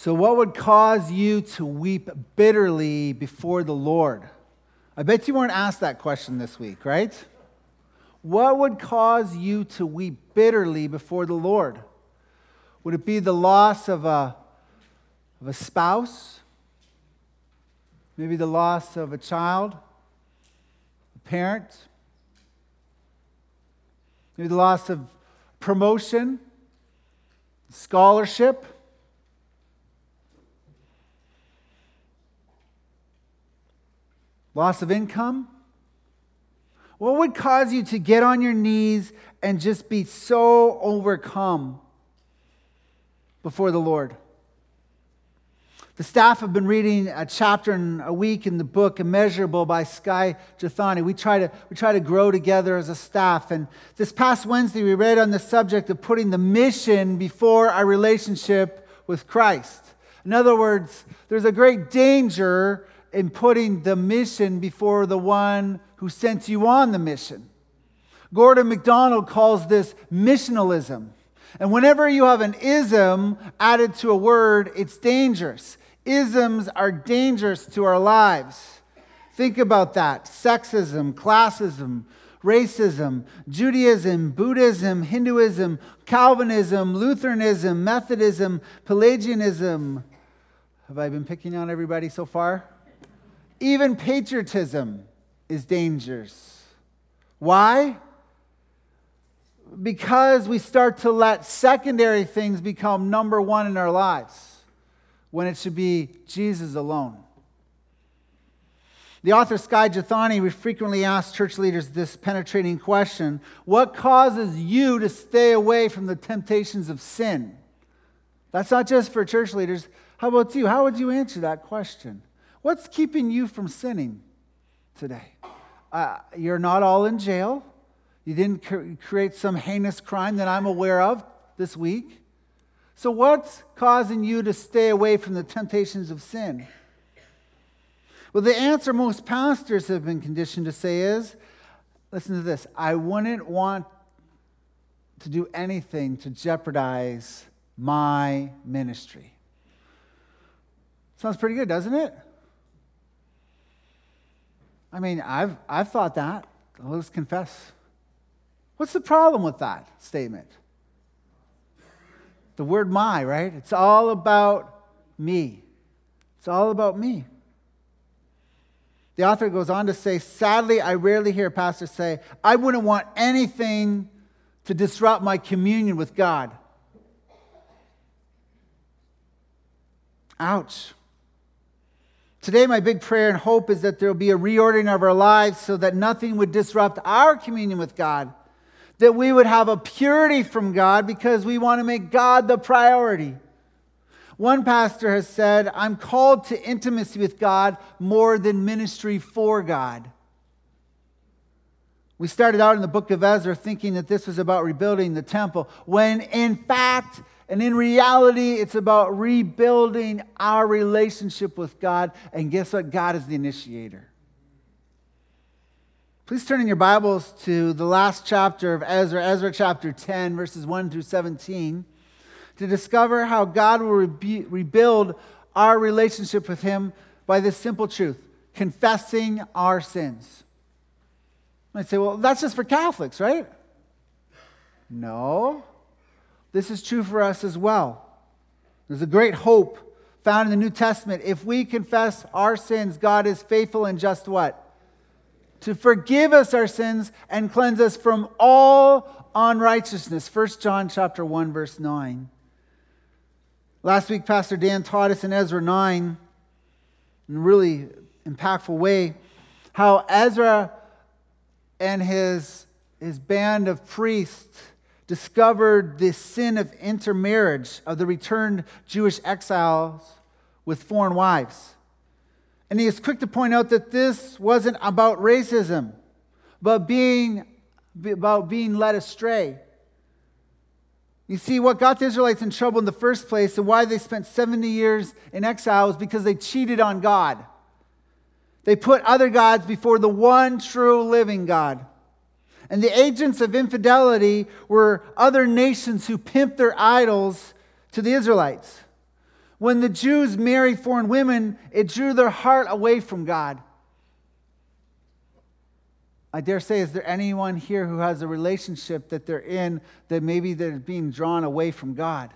So, what would cause you to weep bitterly before the Lord? I bet you weren't asked that question this week, right? What would cause you to weep bitterly before the Lord? Would it be the loss of a, of a spouse? Maybe the loss of a child, a parent? Maybe the loss of promotion, scholarship? Loss of income? What would cause you to get on your knees and just be so overcome before the Lord? The staff have been reading a chapter in a week in the book Immeasurable by Skye Jethani. We try, to, we try to grow together as a staff. And this past Wednesday, we read on the subject of putting the mission before our relationship with Christ. In other words, there's a great danger in putting the mission before the one who sent you on the mission. Gordon MacDonald calls this missionalism. And whenever you have an ism added to a word, it's dangerous. Isms are dangerous to our lives. Think about that sexism, classism, racism, Judaism, Buddhism, Hinduism, Calvinism, Lutheranism, Methodism, Pelagianism. Have I been picking on everybody so far? Even patriotism is dangerous. Why? Because we start to let secondary things become number one in our lives when it should be Jesus alone. The author Skye Jethani frequently asks church leaders this penetrating question What causes you to stay away from the temptations of sin? That's not just for church leaders. How about you? How would you answer that question? What's keeping you from sinning today? Uh, you're not all in jail. You didn't cr- create some heinous crime that I'm aware of this week. So, what's causing you to stay away from the temptations of sin? Well, the answer most pastors have been conditioned to say is listen to this I wouldn't want to do anything to jeopardize my ministry. Sounds pretty good, doesn't it? I mean, I've, I've thought that. Let's confess. What's the problem with that statement? The word my, right? It's all about me. It's all about me. The author goes on to say, sadly, I rarely hear pastors pastor say, I wouldn't want anything to disrupt my communion with God. Ouch. Today, my big prayer and hope is that there will be a reordering of our lives so that nothing would disrupt our communion with God. That we would have a purity from God because we want to make God the priority. One pastor has said, I'm called to intimacy with God more than ministry for God. We started out in the book of Ezra thinking that this was about rebuilding the temple, when in fact, and in reality, it's about rebuilding our relationship with God. And guess what? God is the initiator. Please turn in your Bibles to the last chapter of Ezra, Ezra chapter 10, verses 1 through 17, to discover how God will re- rebuild our relationship with Him by this simple truth confessing our sins. I say, well, that's just for Catholics, right? No. This is true for us as well. There's a great hope found in the New Testament. If we confess our sins, God is faithful and just what? To forgive us our sins and cleanse us from all unrighteousness. 1 John chapter 1 verse 9. Last week Pastor Dan taught us in Ezra 9 in a really impactful way how Ezra and his, his band of priests discovered the sin of intermarriage of the returned Jewish exiles with foreign wives. And he is quick to point out that this wasn't about racism, but being about being led astray. You see, what got the Israelites in trouble in the first place and why they spent 70 years in exile was because they cheated on God. They put other gods before the one true living God. And the agents of infidelity were other nations who pimped their idols to the Israelites. When the Jews married foreign women, it drew their heart away from God. I dare say, is there anyone here who has a relationship that they're in that maybe they're being drawn away from God?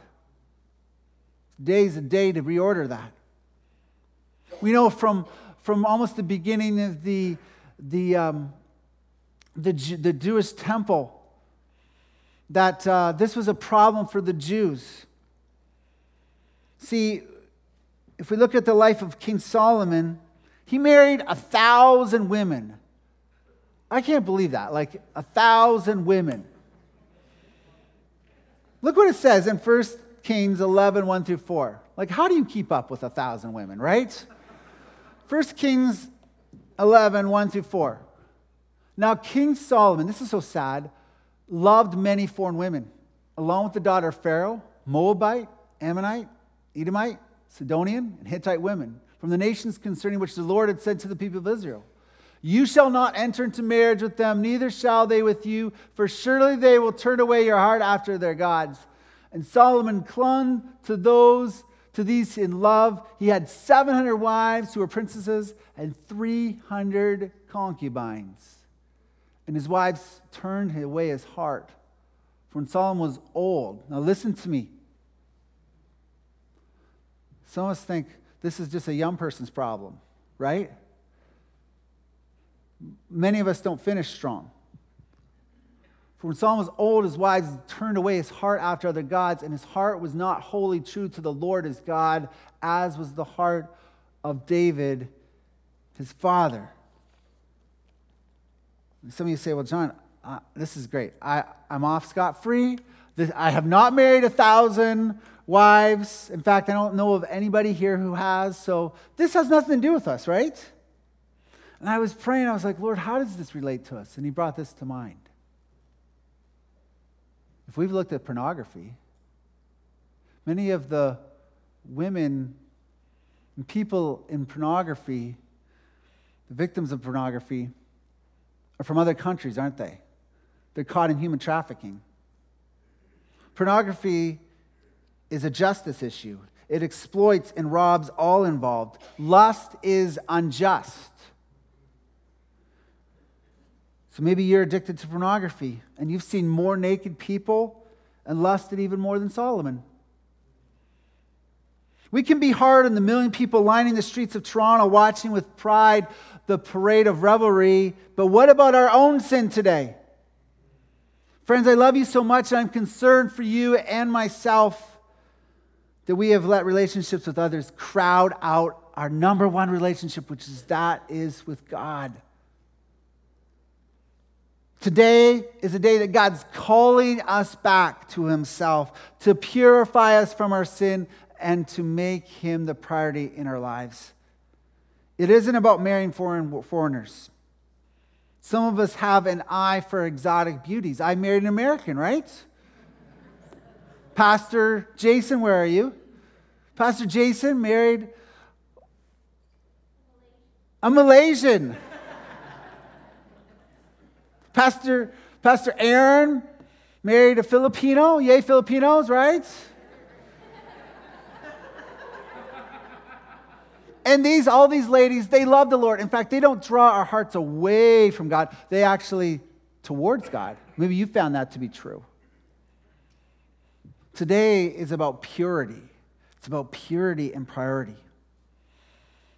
Today's a day to reorder that. We know from, from almost the beginning of the, the, um, the, the Jewish temple that uh, this was a problem for the Jews. See, if we look at the life of King Solomon, he married a thousand women. I can't believe that. Like a thousand women. Look what it says in 1 Kings 11, 1 through 4. Like, how do you keep up with a thousand women, right? 1 Kings 11, 1 through 4. Now, King Solomon, this is so sad, loved many foreign women, along with the daughter of Pharaoh, Moabite, Ammonite, Edomite, Sidonian, and Hittite women, from the nations concerning which the Lord had said to the people of Israel. You shall not enter into marriage with them, neither shall they with you, for surely they will turn away your heart after their gods. And Solomon clung to those, to these in love. He had 700 wives who were princesses and 300 concubines. And his wives turned away his heart. For when Solomon was old, now listen to me. Some of us think this is just a young person's problem, right? many of us don't finish strong. For when Solomon was old, his wives turned away his heart after other gods, and his heart was not wholly true to the Lord his God, as was the heart of David, his father. Some of you say, Well, John, uh, this is great. I, I'm off scot free. I have not married a thousand wives. In fact, I don't know of anybody here who has. So this has nothing to do with us, right? And I was praying, I was like, Lord, how does this relate to us? And He brought this to mind. If we've looked at pornography, many of the women and people in pornography, the victims of pornography, are from other countries, aren't they? They're caught in human trafficking. Pornography is a justice issue. It exploits and robs all involved. Lust is unjust. So maybe you're addicted to pornography and you've seen more naked people and lusted even more than Solomon. We can be hard on the million people lining the streets of Toronto watching with pride the parade of revelry, but what about our own sin today? Friends, I love you so much, and I'm concerned for you and myself that we have let relationships with others crowd out our number one relationship, which is that is with God. Today is a day that God's calling us back to Himself, to purify us from our sin, and to make Him the priority in our lives. It isn't about marrying foreign, foreigners. Some of us have an eye for exotic beauties. I married an American, right? Pastor Jason, where are you? Pastor Jason married a Malaysian. Pastor, Pastor Aaron married a Filipino. Yay, Filipinos, right? And these, all these ladies, they love the Lord. In fact, they don't draw our hearts away from God, they actually towards God. Maybe you found that to be true. Today is about purity. It's about purity and priority.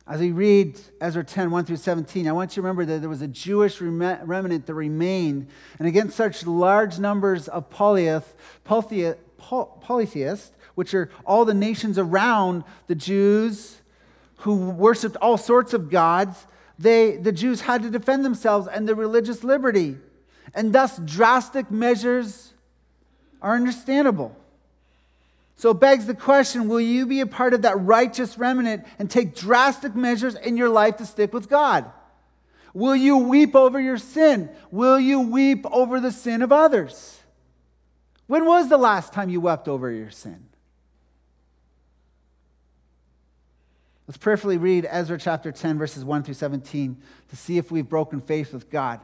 As we read Ezra 10, 1 through 17, I want you to remember that there was a Jewish remnant that remained. And against such large numbers of polytheists, polytheists, which are all the nations around the Jews who worshiped all sorts of gods, they, the Jews had to defend themselves and their religious liberty. And thus, drastic measures are understandable. So it begs the question will you be a part of that righteous remnant and take drastic measures in your life to stick with God? Will you weep over your sin? Will you weep over the sin of others? When was the last time you wept over your sin? Let's prayerfully read Ezra chapter 10, verses 1 through 17 to see if we've broken faith with God.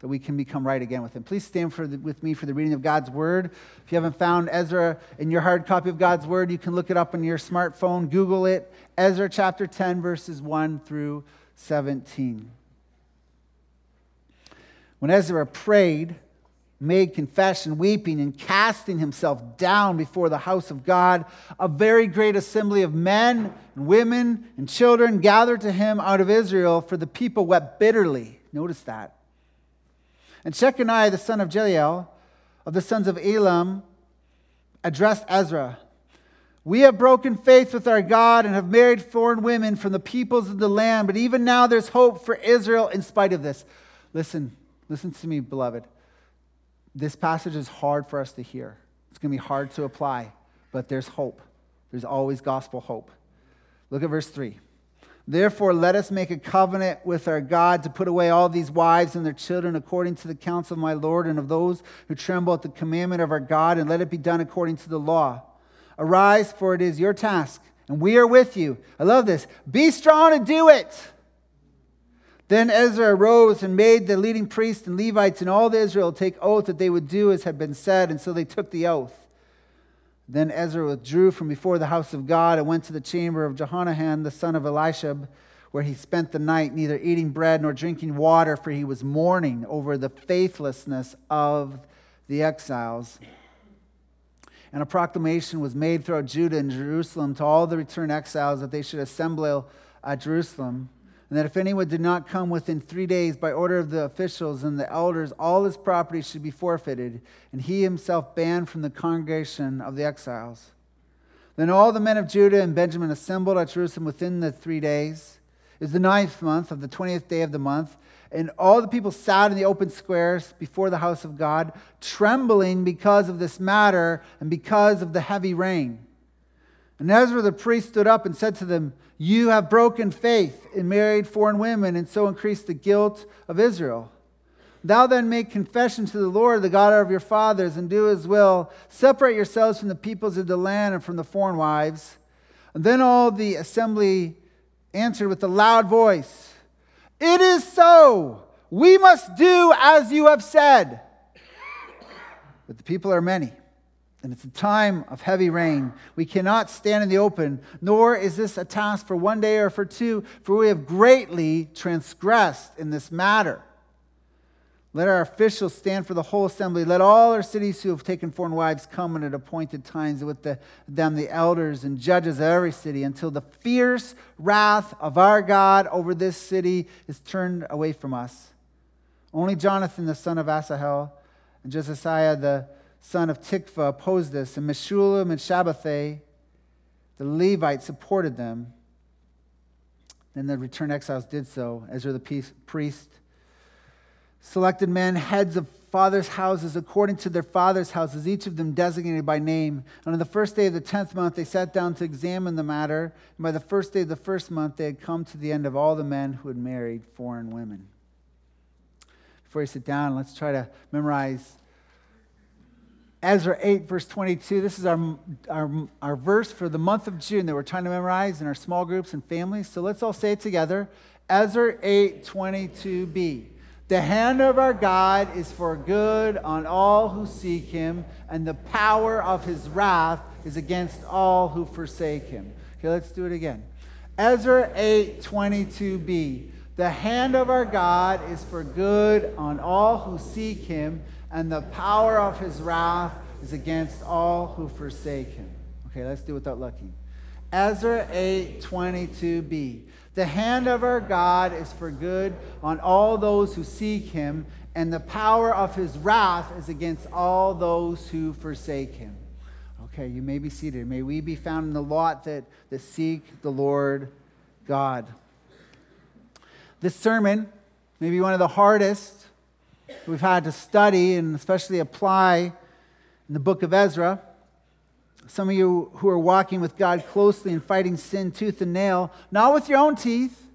that we can become right again with Him. Please stand the, with me for the reading of God's Word. If you haven't found Ezra in your hard copy of God's Word, you can look it up on your smartphone, Google it. Ezra chapter 10, verses 1 through 17. When Ezra prayed, made confession, weeping and casting himself down before the house of God, a very great assembly of men and women and children gathered to him out of Israel, for the people wept bitterly. Notice that. And Shechaniah, the son of Jeiel, of the sons of Elam, addressed Ezra. We have broken faith with our God and have married foreign women from the peoples of the land, but even now there's hope for Israel in spite of this. Listen, listen to me, beloved. This passage is hard for us to hear. It's going to be hard to apply, but there's hope. There's always gospel hope. Look at verse 3. Therefore, let us make a covenant with our God to put away all these wives and their children according to the counsel of my Lord and of those who tremble at the commandment of our God, and let it be done according to the law. Arise, for it is your task, and we are with you. I love this. Be strong and do it. Then Ezra arose and made the leading priests and Levites and all the Israel take oath that they would do as had been said, and so they took the oath. Then Ezra withdrew from before the house of God and went to the chamber of Jehohanan, the son of Eliashib, where he spent the night, neither eating bread nor drinking water, for he was mourning over the faithlessness of the exiles. And a proclamation was made throughout Judah and Jerusalem to all the returned exiles that they should assemble at Jerusalem and that if anyone did not come within three days by order of the officials and the elders, all his property should be forfeited, and he himself banned from the congregation of the exiles. Then all the men of Judah and Benjamin assembled at Jerusalem within the three days. It was the ninth month of the twentieth day of the month, and all the people sat in the open squares before the house of God, trembling because of this matter and because of the heavy rain. And Ezra the priest stood up and said to them, You have broken faith and married foreign women, and so increased the guilt of Israel. Thou then make confession to the Lord, the God of your fathers, and do his will. Separate yourselves from the peoples of the land and from the foreign wives. And then all the assembly answered with a loud voice It is so. We must do as you have said. But the people are many and it's a time of heavy rain. We cannot stand in the open, nor is this a task for one day or for two, for we have greatly transgressed in this matter. Let our officials stand for the whole assembly. Let all our cities who have taken foreign wives come in at appointed times with the, them, the elders and judges of every city, until the fierce wrath of our God over this city is turned away from us. Only Jonathan, the son of Asahel, and Josiah, the son of Tikvah, opposed this, and Meshullam and Shabbethai, the Levites, supported them. Then the returned exiles did so, Ezra the priest. Selected men, heads of fathers' houses, according to their fathers' houses, each of them designated by name. And on the first day of the tenth month, they sat down to examine the matter. And by the first day of the first month, they had come to the end of all the men who had married foreign women. Before you sit down, let's try to memorize Ezra 8, verse 22. This is our, our, our verse for the month of June that we're trying to memorize in our small groups and families. So let's all say it together. Ezra 8, 22b. The hand of our God is for good on all who seek him, and the power of his wrath is against all who forsake him. Okay, let's do it again. Ezra 8, 22b. The hand of our God is for good on all who seek him and the power of his wrath is against all who forsake him. Okay, let's do without looking. Ezra 8 22b. The hand of our God is for good on all those who seek him, and the power of his wrath is against all those who forsake him. Okay, you may be seated. May we be found in the lot that, that seek the Lord God. This sermon may be one of the hardest we've had to study and especially apply in the book of Ezra. Some of you who are walking with God closely and fighting sin tooth and nail, not with your own teeth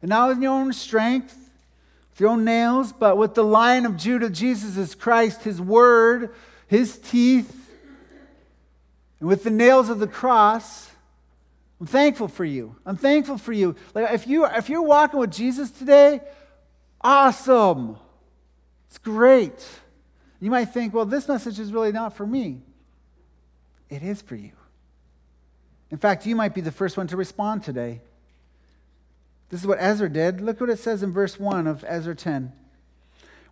and not with your own strength, with your own nails, but with the lion of Judah, Jesus is Christ, his word, his teeth, and with the nails of the cross. I'm thankful for you. I'm thankful for you. Like if you if you're walking with Jesus today, awesome. It's great. You might think, well, this message is really not for me. It is for you. In fact, you might be the first one to respond today. This is what Ezra did. Look what it says in verse 1 of Ezra 10.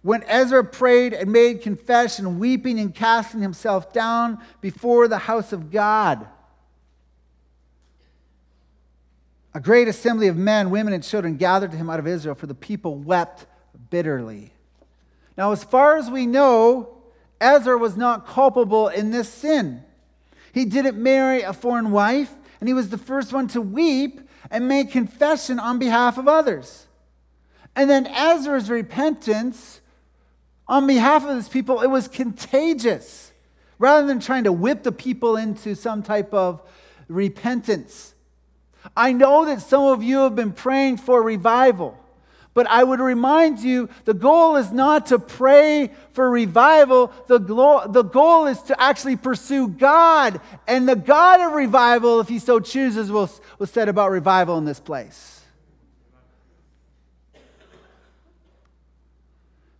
When Ezra prayed and made confession, weeping and casting himself down before the house of God, a great assembly of men, women, and children gathered to him out of Israel, for the people wept bitterly. Now, as far as we know, Ezra was not culpable in this sin. He didn't marry a foreign wife, and he was the first one to weep and make confession on behalf of others. And then Ezra's repentance on behalf of his people, it was contagious. Rather than trying to whip the people into some type of repentance. I know that some of you have been praying for revival. But I would remind you the goal is not to pray for revival. The, glo- the goal is to actually pursue God. And the God of revival, if He so chooses, will, will set about revival in this place.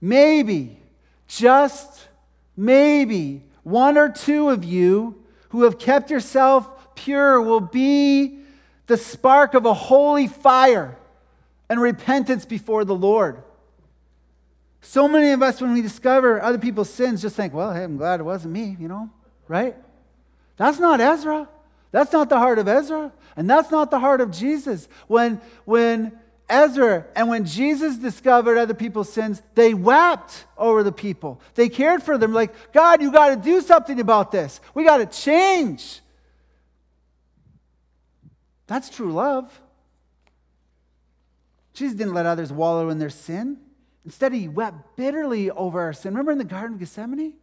Maybe, just maybe, one or two of you who have kept yourself pure will be the spark of a holy fire and repentance before the Lord. So many of us, when we discover other people's sins, just think, well, hey, I'm glad it wasn't me, you know, right? That's not Ezra. That's not the heart of Ezra. And that's not the heart of Jesus. When, when Ezra and when Jesus discovered other people's sins, they wept over the people. They cared for them, like, God, you got to do something about this. We got to change. That's true love. Jesus didn't let others wallow in their sin. Instead, he wept bitterly over our sin. Remember in the Garden of Gethsemane?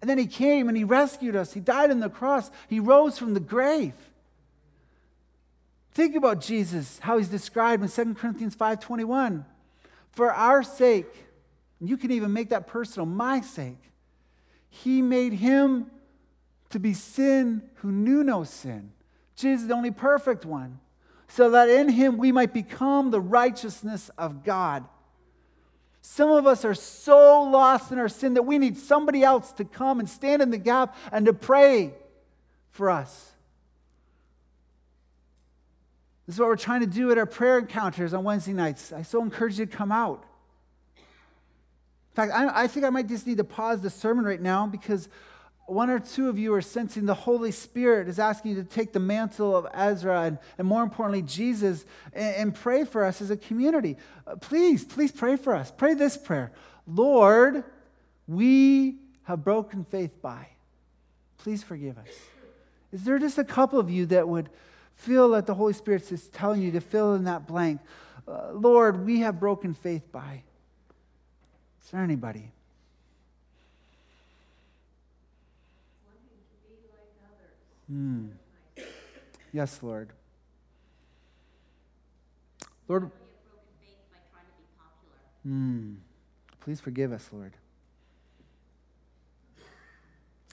And then he came and he rescued us. He died on the cross. He rose from the grave. Think about Jesus, how he's described in 2 Corinthians 5:21. For our sake, you can even make that personal, my sake, he made him to be sin who knew no sin. Jesus, the only perfect one so that in him we might become the righteousness of God. Some of us are so lost in our sin that we need somebody else to come and stand in the gap and to pray for us. This is what we're trying to do at our prayer encounters on Wednesday nights. I so encourage you to come out. In fact, I, I think I might just need to pause the sermon right now because one or two of you are sensing the Holy Spirit is asking you to take the mantle of Ezra and, and more importantly, Jesus, and, and pray for us as a community. Uh, please, please pray for us. Pray this prayer Lord, we have broken faith by. Please forgive us. Is there just a couple of you that would feel that the Holy Spirit is telling you to fill in that blank? Uh, Lord, we have broken faith by. Is there anybody? Mm. Yes, Lord. Lord. Mm. Please forgive us, Lord.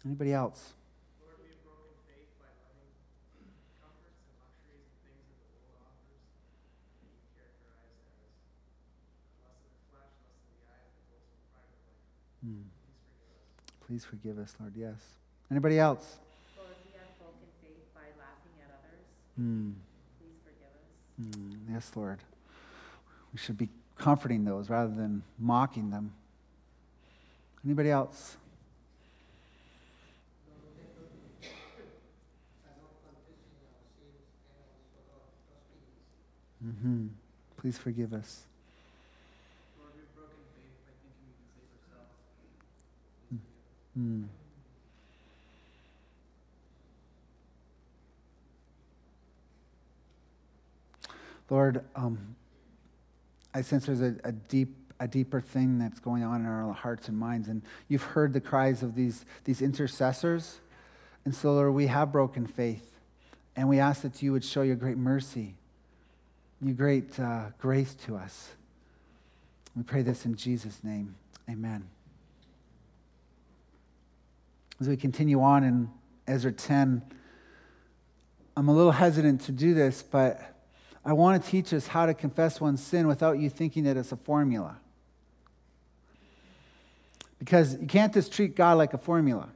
Anybody else? Lord, we have broken faith by loving comforts and luxuries and things that the world offers that you characterize as lust of the flesh, lust of the eyes, and boastful pride of life. Please forgive us. Please forgive us, Lord. Yes. Anybody else? Mm. Please forgive us. Mm. Yes, Lord. We should be comforting those rather than mocking them. Anybody else? Mm-hmm. Please forgive us. Lord, we've broken faith by thinking we can save ourselves. Mm. Lord, um, I sense there's a, a, deep, a deeper thing that's going on in our hearts and minds. And you've heard the cries of these, these intercessors. And so, Lord, we have broken faith. And we ask that you would show your great mercy, your great uh, grace to us. We pray this in Jesus' name. Amen. As we continue on in Ezra 10, I'm a little hesitant to do this, but I want to teach us how to confess one's sin without you thinking that it's a formula. Because you can't just treat God like a formula.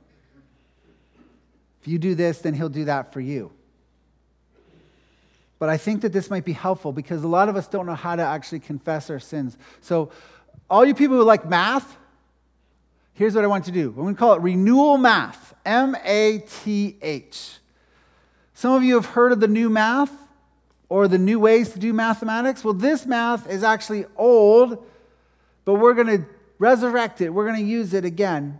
If you do this, then He'll do that for you. But I think that this might be helpful because a lot of us don't know how to actually confess our sins. So, all you people who like math, here's what I want to do. I'm going to call it renewal math M A T H. Some of you have heard of the new math or the new ways to do mathematics. Well, this math is actually old, but we're going to resurrect it. We're going to use it again.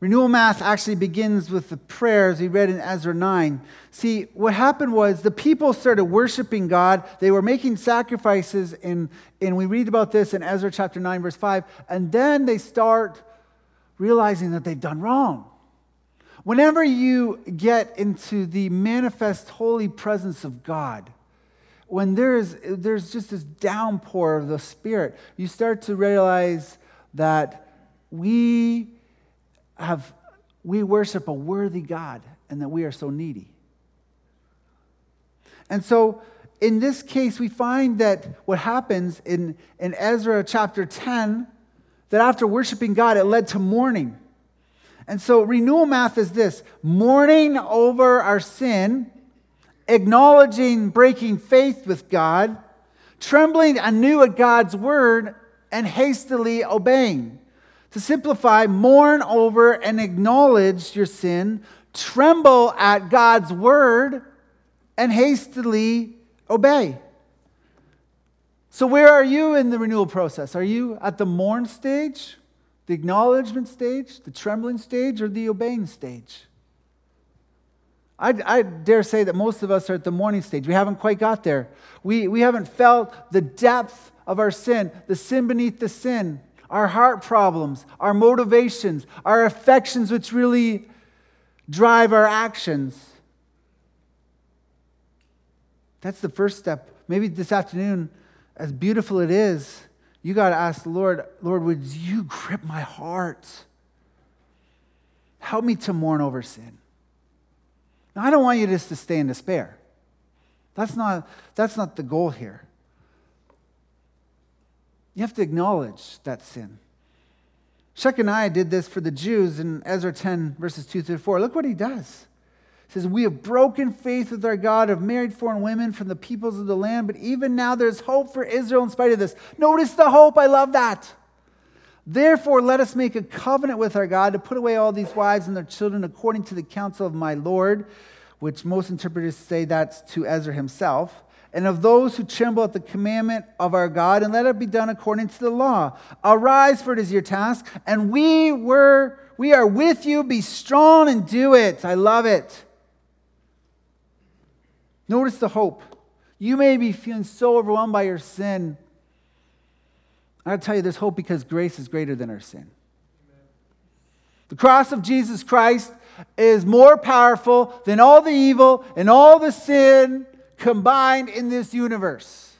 Renewal math actually begins with the prayers we read in Ezra 9. See, what happened was the people started worshiping God. They were making sacrifices, in, and we read about this in Ezra chapter 9, verse 5. And then they start realizing that they've done wrong. Whenever you get into the manifest holy presence of God, when there's, there's just this downpour of the Spirit, you start to realize that we have we worship a worthy God and that we are so needy. And so in this case, we find that what happens in, in Ezra chapter 10, that after worshiping God, it led to mourning. And so renewal math is this mourning over our sin, acknowledging breaking faith with God, trembling anew at God's word, and hastily obeying. To simplify, mourn over and acknowledge your sin, tremble at God's word, and hastily obey. So, where are you in the renewal process? Are you at the mourn stage, the acknowledgement stage, the trembling stage, or the obeying stage? I, I, dare say that most of us are at the mourning stage. We haven't quite got there. We, we haven't felt the depth of our sin, the sin beneath the sin our heart problems, our motivations, our affections, which really drive our actions. That's the first step. Maybe this afternoon, as beautiful it is, you got to ask the Lord, Lord, would you grip my heart? Help me to mourn over sin. Now, I don't want you just to stay in despair. That's not, that's not the goal here. You have to acknowledge that sin. Shechaniah did this for the Jews in Ezra 10, verses 2 through 4. Look what he does. He says, We have broken faith with our God, have married foreign women from the peoples of the land, but even now there's hope for Israel in spite of this. Notice the hope. I love that. Therefore, let us make a covenant with our God to put away all these wives and their children according to the counsel of my Lord, which most interpreters say that's to Ezra himself and of those who tremble at the commandment of our God, and let it be done according to the law. Arise, for it is your task, and we were we are with you. Be strong and do it. I love it. Notice the hope. You may be feeling so overwhelmed by your sin. I tell you, there's hope because grace is greater than our sin. The cross of Jesus Christ is more powerful than all the evil and all the sin combined in this universe.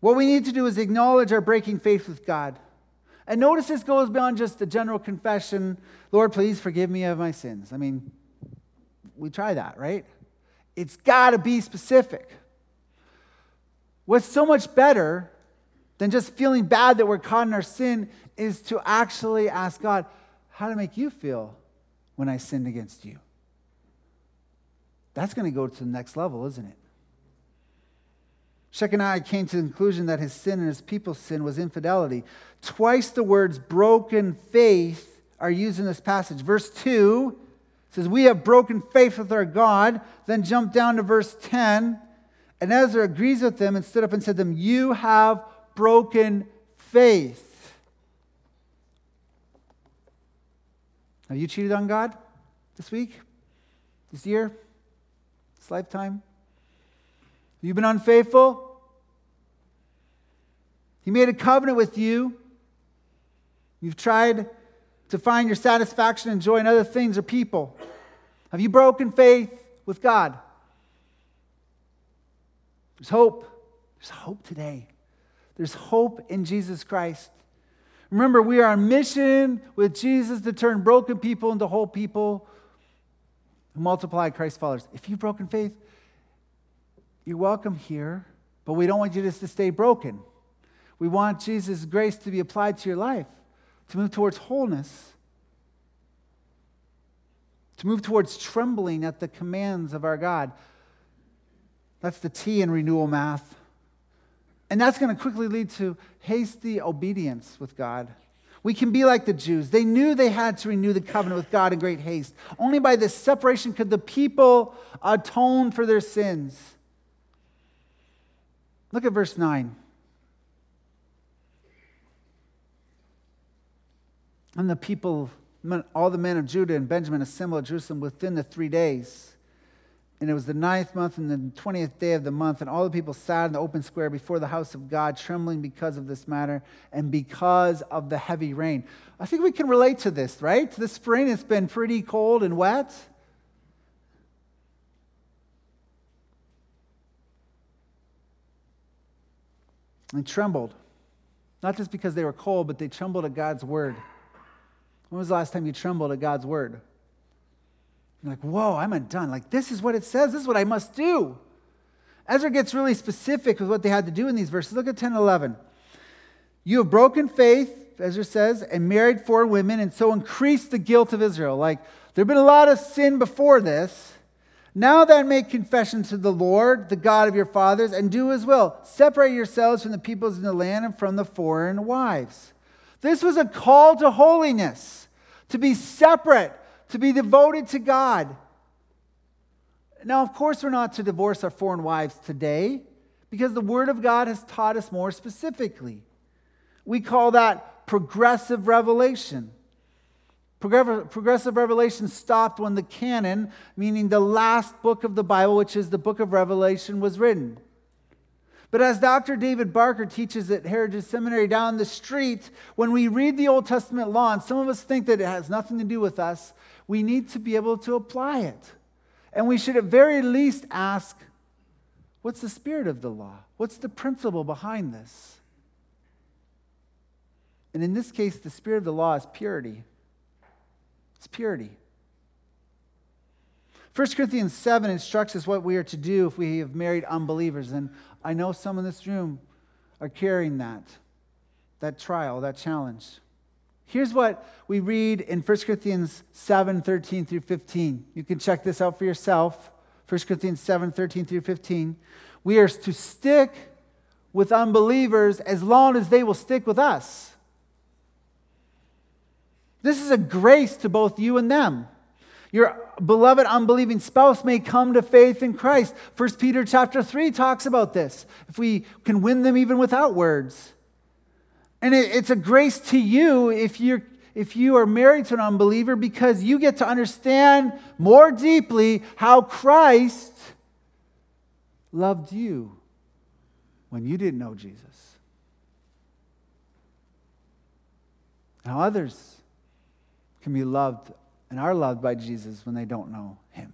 What we need to do is acknowledge our breaking faith with God. And notice this goes beyond just a general confession Lord, please forgive me of my sins. I mean, we try that, right? It's got to be specific. What's so much better than just feeling bad that we're caught in our sin is to actually ask God, how to make you feel when I sinned against you? That's going to go to the next level, isn't it? Shechaniah came to the conclusion that his sin and his people's sin was infidelity. Twice the words broken faith are used in this passage. Verse 2 says, We have broken faith with our God. Then jump down to verse 10. And Ezra agrees with them and stood up and said to them, You have broken faith. Have you cheated on God this week? This year? this lifetime? Have You've been unfaithful? He made a covenant with you. You've tried to find your satisfaction and joy in other things or people. Have you broken faith with God? There's hope. There's hope today. There's hope in Jesus Christ. Remember, we are on mission with Jesus to turn broken people into whole people who multiply Christ followers. If you've broken faith, you're welcome here, but we don't want you just to stay broken. We want Jesus' grace to be applied to your life, to move towards wholeness, to move towards trembling at the commands of our God. That's the T in renewal math. And that's going to quickly lead to hasty obedience with God. We can be like the Jews. They knew they had to renew the covenant with God in great haste. Only by this separation could the people atone for their sins. Look at verse 9. And the people, all the men of Judah and Benjamin assembled at Jerusalem within the three days. And it was the ninth month and the 20th day of the month, and all the people sat in the open square before the house of God, trembling because of this matter and because of the heavy rain. I think we can relate to this, right? This spring it's been pretty cold and wet. And trembled. Not just because they were cold, but they trembled at God's word. When was the last time you trembled at God's word? You're like, whoa, I'm undone. Like, this is what it says. This is what I must do. Ezra gets really specific with what they had to do in these verses. Look at 10 and 11. You have broken faith, Ezra says, and married four women, and so increased the guilt of Israel. Like, there had been a lot of sin before this. Now then, make confession to the Lord, the God of your fathers, and do as well. Separate yourselves from the peoples in the land and from the foreign wives. This was a call to holiness, to be separate, to be devoted to God. Now, of course, we're not to divorce our foreign wives today because the Word of God has taught us more specifically. We call that progressive revelation. Progressive revelation stopped when the canon, meaning the last book of the Bible, which is the book of Revelation, was written. But as Dr. David Barker teaches at Heritage Seminary down the street, when we read the Old Testament law, and some of us think that it has nothing to do with us, we need to be able to apply it. And we should at very least ask, what's the spirit of the law? What's the principle behind this? And in this case, the spirit of the law is purity. It's purity. 1 Corinthians 7 instructs us what we are to do if we have married unbelievers. And I know some in this room are carrying that, that trial, that challenge. Here's what we read in 1 Corinthians 7 13 through 15. You can check this out for yourself. 1 Corinthians 7 13 through 15. We are to stick with unbelievers as long as they will stick with us. This is a grace to both you and them. Your beloved unbelieving spouse may come to faith in Christ. 1 Peter chapter 3 talks about this. If we can win them even without words. And it, it's a grace to you if you're if you are married to an unbeliever because you get to understand more deeply how Christ loved you when you didn't know Jesus. How others can be loved and are loved by Jesus when they don't know him.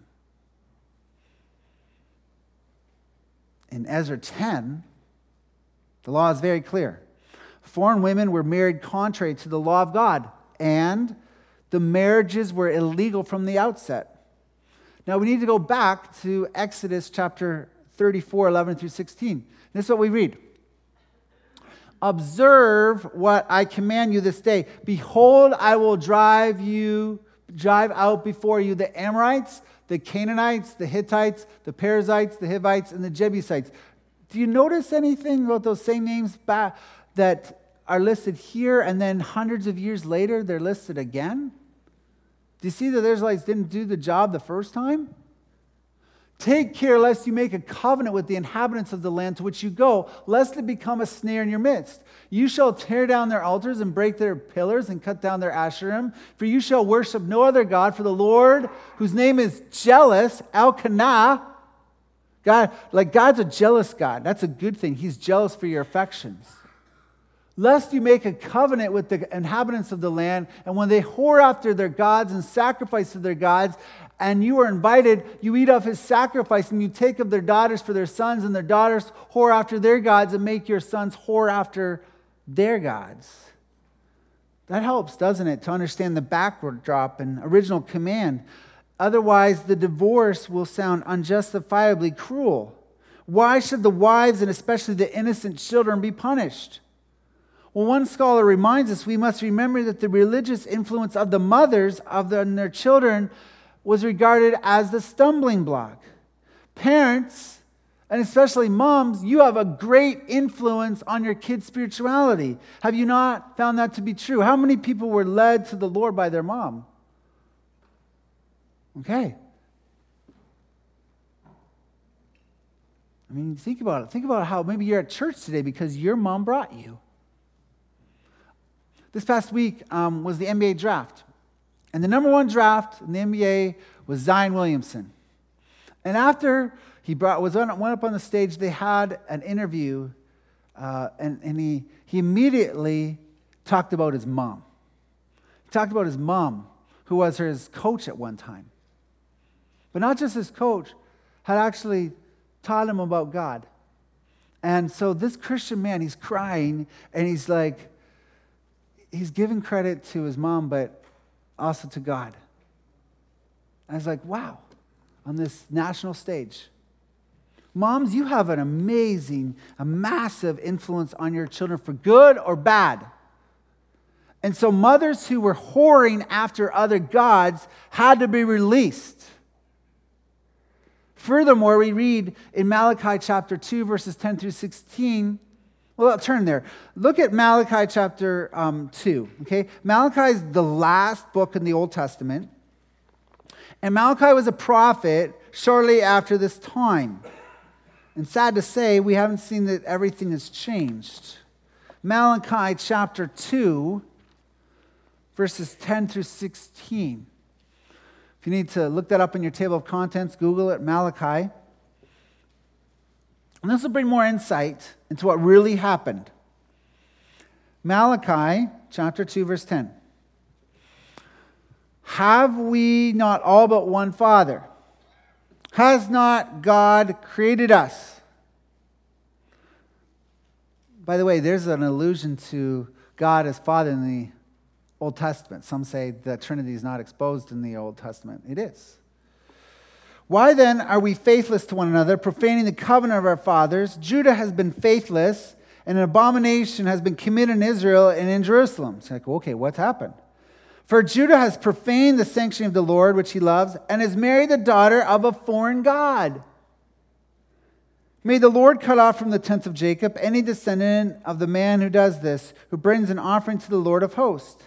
In Ezra 10, the law is very clear. Foreign women were married contrary to the law of God, and the marriages were illegal from the outset. Now we need to go back to Exodus chapter 34, 11 through 16. This is what we read. Observe what I command you this day. Behold, I will drive you, drive out before you the Amorites, the Canaanites, the Hittites, the Perizzites, the Hivites, and the Jebusites. Do you notice anything about those same names back? that are listed here, and then hundreds of years later, they're listed again? Do you see that the Israelites didn't do the job the first time? Take care lest you make a covenant with the inhabitants of the land to which you go, lest it become a snare in your midst. You shall tear down their altars and break their pillars and cut down their asherim, for you shall worship no other God, for the Lord, whose name is jealous, Elkanah. God, like God's a jealous God. That's a good thing. He's jealous for your affections lest you make a covenant with the inhabitants of the land, and when they whore after their gods and sacrifice to their gods, and you are invited, you eat of his sacrifice, and you take of their daughters for their sons, and their daughters whore after their gods, and make your sons whore after their gods. That helps, doesn't it, to understand the backward drop and original command. Otherwise, the divorce will sound unjustifiably cruel. Why should the wives and especially the innocent children be punished? Well, one scholar reminds us we must remember that the religious influence of the mothers of the, their children was regarded as the stumbling block. Parents, and especially moms, you have a great influence on your kids' spirituality. Have you not found that to be true? How many people were led to the Lord by their mom? Okay. I mean, think about it. Think about how maybe you're at church today because your mom brought you. This past week um, was the NBA draft. And the number one draft in the NBA was Zion Williamson. And after he brought, was on, went up on the stage, they had an interview, uh, and, and he, he immediately talked about his mom. He talked about his mom, who was his coach at one time. But not just his coach, had actually taught him about God. And so this Christian man, he's crying and he's like, he's giving credit to his mom, but also to God. I was like, wow, on this national stage. Moms, you have an amazing, a massive influence on your children for good or bad. And so, mothers who were whoring after other gods had to be released. Furthermore, we read in Malachi chapter 2, verses 10 through 16. Well, I'll turn there. Look at Malachi chapter um, 2. Okay? Malachi is the last book in the Old Testament. And Malachi was a prophet shortly after this time. And sad to say, we haven't seen that everything has changed. Malachi chapter 2, verses 10 through 16 If you need to look that up in your table of contents, Google it, Malachi. And this will bring more insight into what really happened. Malachi chapter 2, verse 10. Have we not all but one Father? Has not God created us? By the way, there's an allusion to God as Father in the Old Testament. Some say the Trinity is not exposed in the Old Testament. It is. Why then are we faithless to one another, profaning the covenant of our fathers? Judah has been faithless, and an abomination has been committed in Israel and in Jerusalem. It's like, okay, what's happened? For Judah has profaned the sanctuary of the Lord, which he loves, and has married the daughter of a foreign God. May the Lord cut off from the tents of Jacob any descendant of the man who does this, who brings an offering to the Lord of hosts.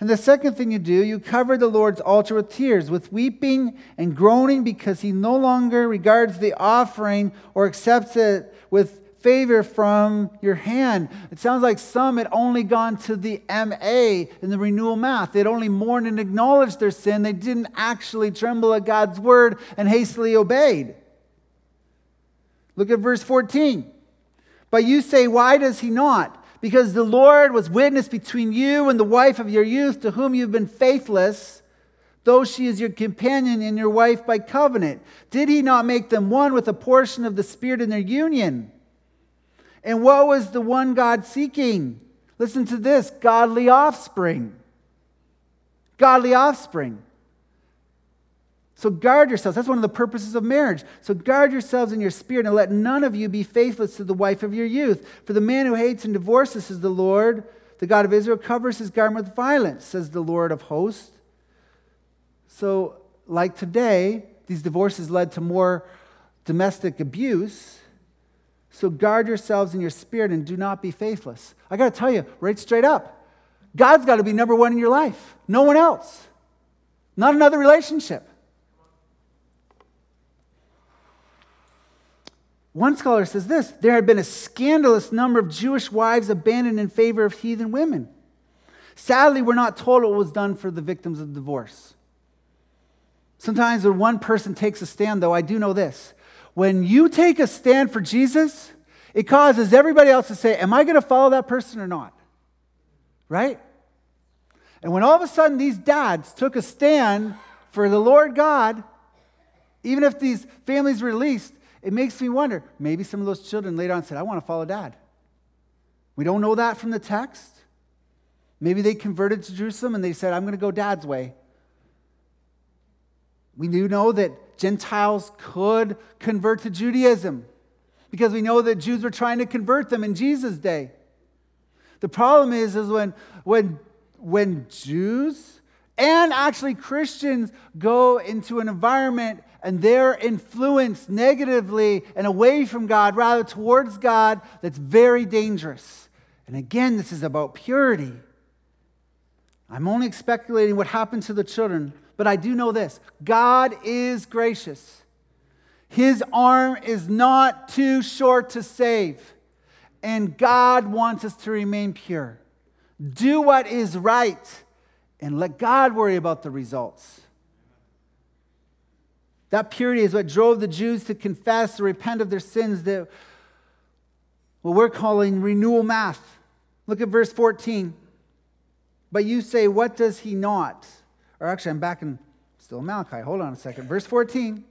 And the second thing you do, you cover the Lord's altar with tears, with weeping and groaning, because he no longer regards the offering or accepts it with favor from your hand. It sounds like some had only gone to the MA in the renewal math. They'd only mourned and acknowledged their sin. They didn't actually tremble at God's word and hastily obeyed. Look at verse 14. But you say, Why does he not? Because the Lord was witness between you and the wife of your youth to whom you've been faithless, though she is your companion and your wife by covenant. Did he not make them one with a portion of the Spirit in their union? And what was the one God seeking? Listen to this godly offspring. Godly offspring. So guard yourselves. That's one of the purposes of marriage. So guard yourselves in your spirit and let none of you be faithless to the wife of your youth. For the man who hates and divorces says the Lord, the God of Israel, covers his garment with violence, says the Lord of hosts. So, like today, these divorces led to more domestic abuse. So guard yourselves in your spirit and do not be faithless. I got to tell you, right straight up, God's got to be number one in your life, no one else, not another relationship. One scholar says this there had been a scandalous number of Jewish wives abandoned in favor of heathen women. Sadly, we're not told what was done for the victims of divorce. Sometimes when one person takes a stand, though, I do know this. When you take a stand for Jesus, it causes everybody else to say, Am I going to follow that person or not? Right? And when all of a sudden these dads took a stand for the Lord God, even if these families released, it makes me wonder maybe some of those children later on said, I want to follow dad. We don't know that from the text. Maybe they converted to Jerusalem and they said, I'm going to go dad's way. We do know that Gentiles could convert to Judaism because we know that Jews were trying to convert them in Jesus' day. The problem is, is when, when, when Jews and actually Christians go into an environment and they're influenced negatively and away from God rather towards God, that's very dangerous. And again, this is about purity. I'm only speculating what happened to the children, but I do know this God is gracious. His arm is not too short to save, and God wants us to remain pure. Do what is right, and let God worry about the results. That purity is what drove the Jews to confess or repent of their sins that what we're calling renewal math. Look at verse 14. But you say, What does he not? Or actually, I'm back in still Malachi. Hold on a second. Verse 14.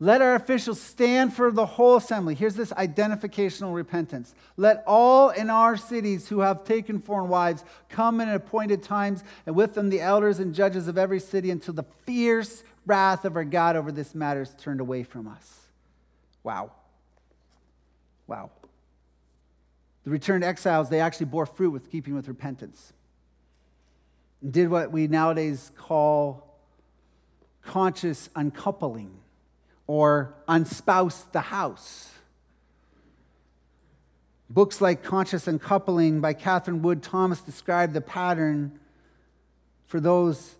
Let our officials stand for the whole assembly. Here's this identificational repentance. Let all in our cities who have taken foreign wives come in appointed times, and with them the elders and judges of every city, until the fierce wrath of our God over this matter is turned away from us. Wow. Wow. The returned exiles, they actually bore fruit with keeping with repentance. And did what we nowadays call conscious uncoupling or unspouse the house. Books like Conscious Uncoupling by Katherine Wood Thomas describe the pattern for those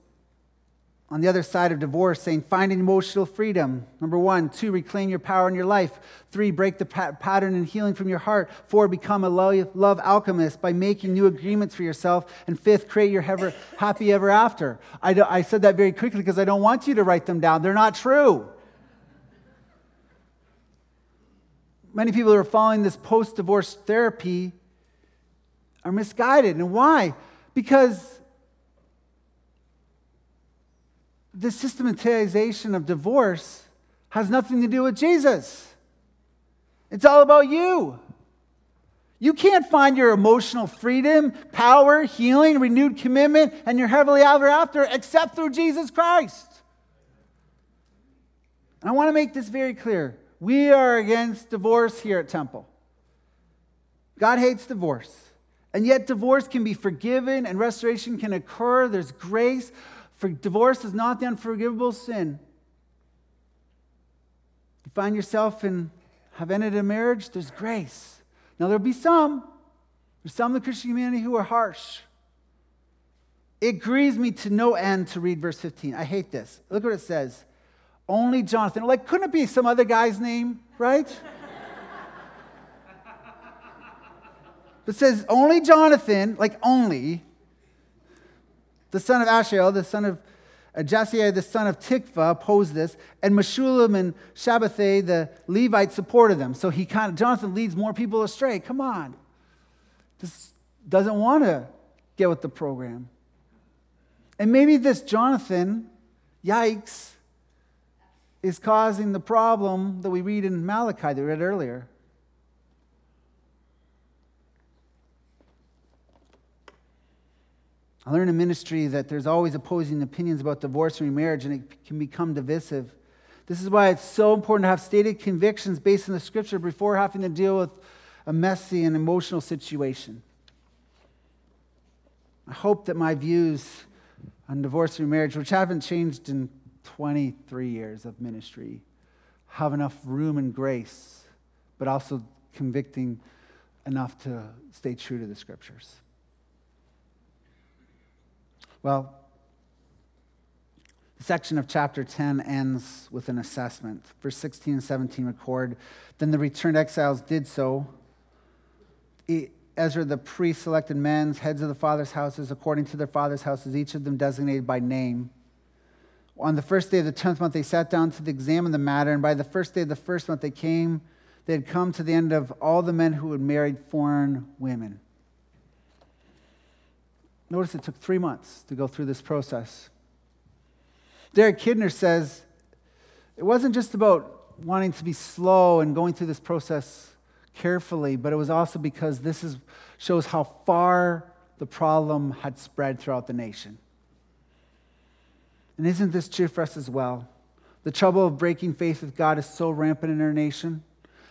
on the other side of divorce, saying finding emotional freedom. Number one. Two, reclaim your power in your life. Three, break the pattern and healing from your heart. Four, become a love alchemist by making new agreements for yourself. And fifth, create your ever, happy ever after. I, I said that very quickly because I don't want you to write them down. They're not true. Many people who are following this post divorce therapy are misguided. And why? Because the systematization of divorce has nothing to do with Jesus. It's all about you. You can't find your emotional freedom, power, healing, renewed commitment, and your heavenly ever after except through Jesus Christ. And I want to make this very clear. We are against divorce here at Temple. God hates divorce. And yet, divorce can be forgiven and restoration can occur. There's grace. For divorce is not the unforgivable sin. You find yourself and have ended a marriage, there's grace. Now, there'll be some, there's some in the Christian community who are harsh. It grieves me to no end to read verse 15. I hate this. Look what it says. Only Jonathan. Like, couldn't it be some other guy's name, right? but says only Jonathan, like only, the son of Asahel, the son of Jahzeiah, the son of Tikvah, opposed this, and Meshullam and Shabbethai, the Levite, supported them. So he kind of, Jonathan leads more people astray. Come on. Just doesn't want to get with the program. And maybe this Jonathan, yikes, is causing the problem that we read in Malachi that we read earlier. I learned in ministry that there's always opposing opinions about divorce and remarriage, and it can become divisive. This is why it's so important to have stated convictions based on the scripture before having to deal with a messy and emotional situation. I hope that my views on divorce and remarriage, which haven't changed in 23 years of ministry have enough room and grace, but also convicting enough to stay true to the scriptures. Well, the section of chapter 10 ends with an assessment. Verse 16 and 17 record Then the returned exiles did so. Ezra the priest selected men, heads of the father's houses, according to their father's houses, each of them designated by name. On the first day of the tenth month, they sat down to examine the matter, and by the first day of the first month, they came. They had come to the end of all the men who had married foreign women. Notice it took three months to go through this process. Derek Kidner says it wasn't just about wanting to be slow and going through this process carefully, but it was also because this is, shows how far the problem had spread throughout the nation. And isn't this true for us as well? The trouble of breaking faith with God is so rampant in our nation.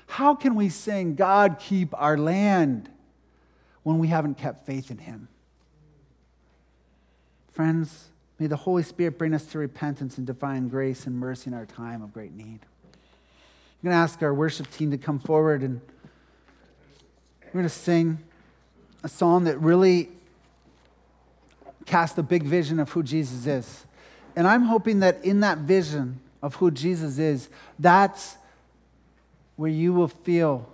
How can we sing, God, keep our land, when we haven't kept faith in Him? Friends, may the Holy Spirit bring us to repentance and divine grace and mercy in our time of great need. I'm going to ask our worship team to come forward and we're going to sing a song that really casts a big vision of who Jesus is. And I'm hoping that in that vision of who Jesus is, that's where you will feel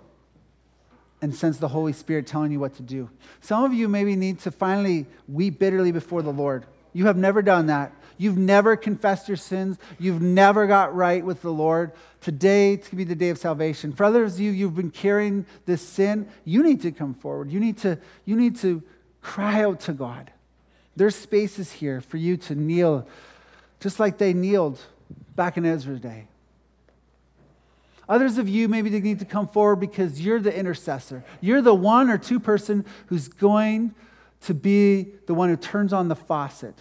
and sense the Holy Spirit telling you what to do. Some of you maybe need to finally weep bitterly before the Lord. You have never done that. You've never confessed your sins. You've never got right with the Lord. Today to be the day of salvation. For others of you, you've been carrying this sin. You need to come forward. You need to, you need to cry out to God. There's spaces here for you to kneel, just like they kneeled back in Ezra's day. Others of you maybe they need to come forward because you're the intercessor. You're the one or two person who's going to be the one who turns on the faucet,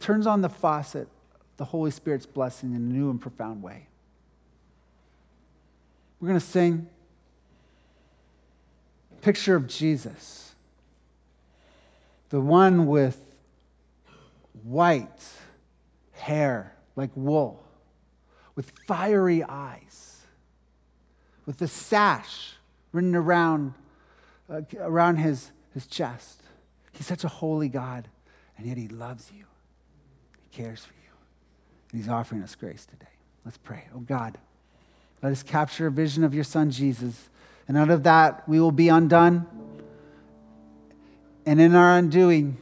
turns on the faucet, the Holy Spirit's blessing in a new and profound way. We're going to sing picture of Jesus, the one with white hair like wool, with fiery eyes, with the sash written around, uh, around his, his chest. He's such a holy God, and yet He loves you. He cares for you. And He's offering us grace today. Let's pray. Oh God, let us capture a vision of your Son, Jesus. And out of that, we will be undone. And in our undoing,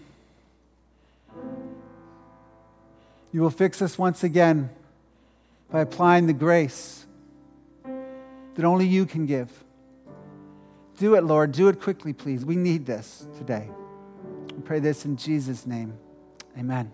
you will fix us once again by applying the grace that only you can give. Do it, Lord. Do it quickly, please. We need this today. We pray this in Jesus' name. Amen.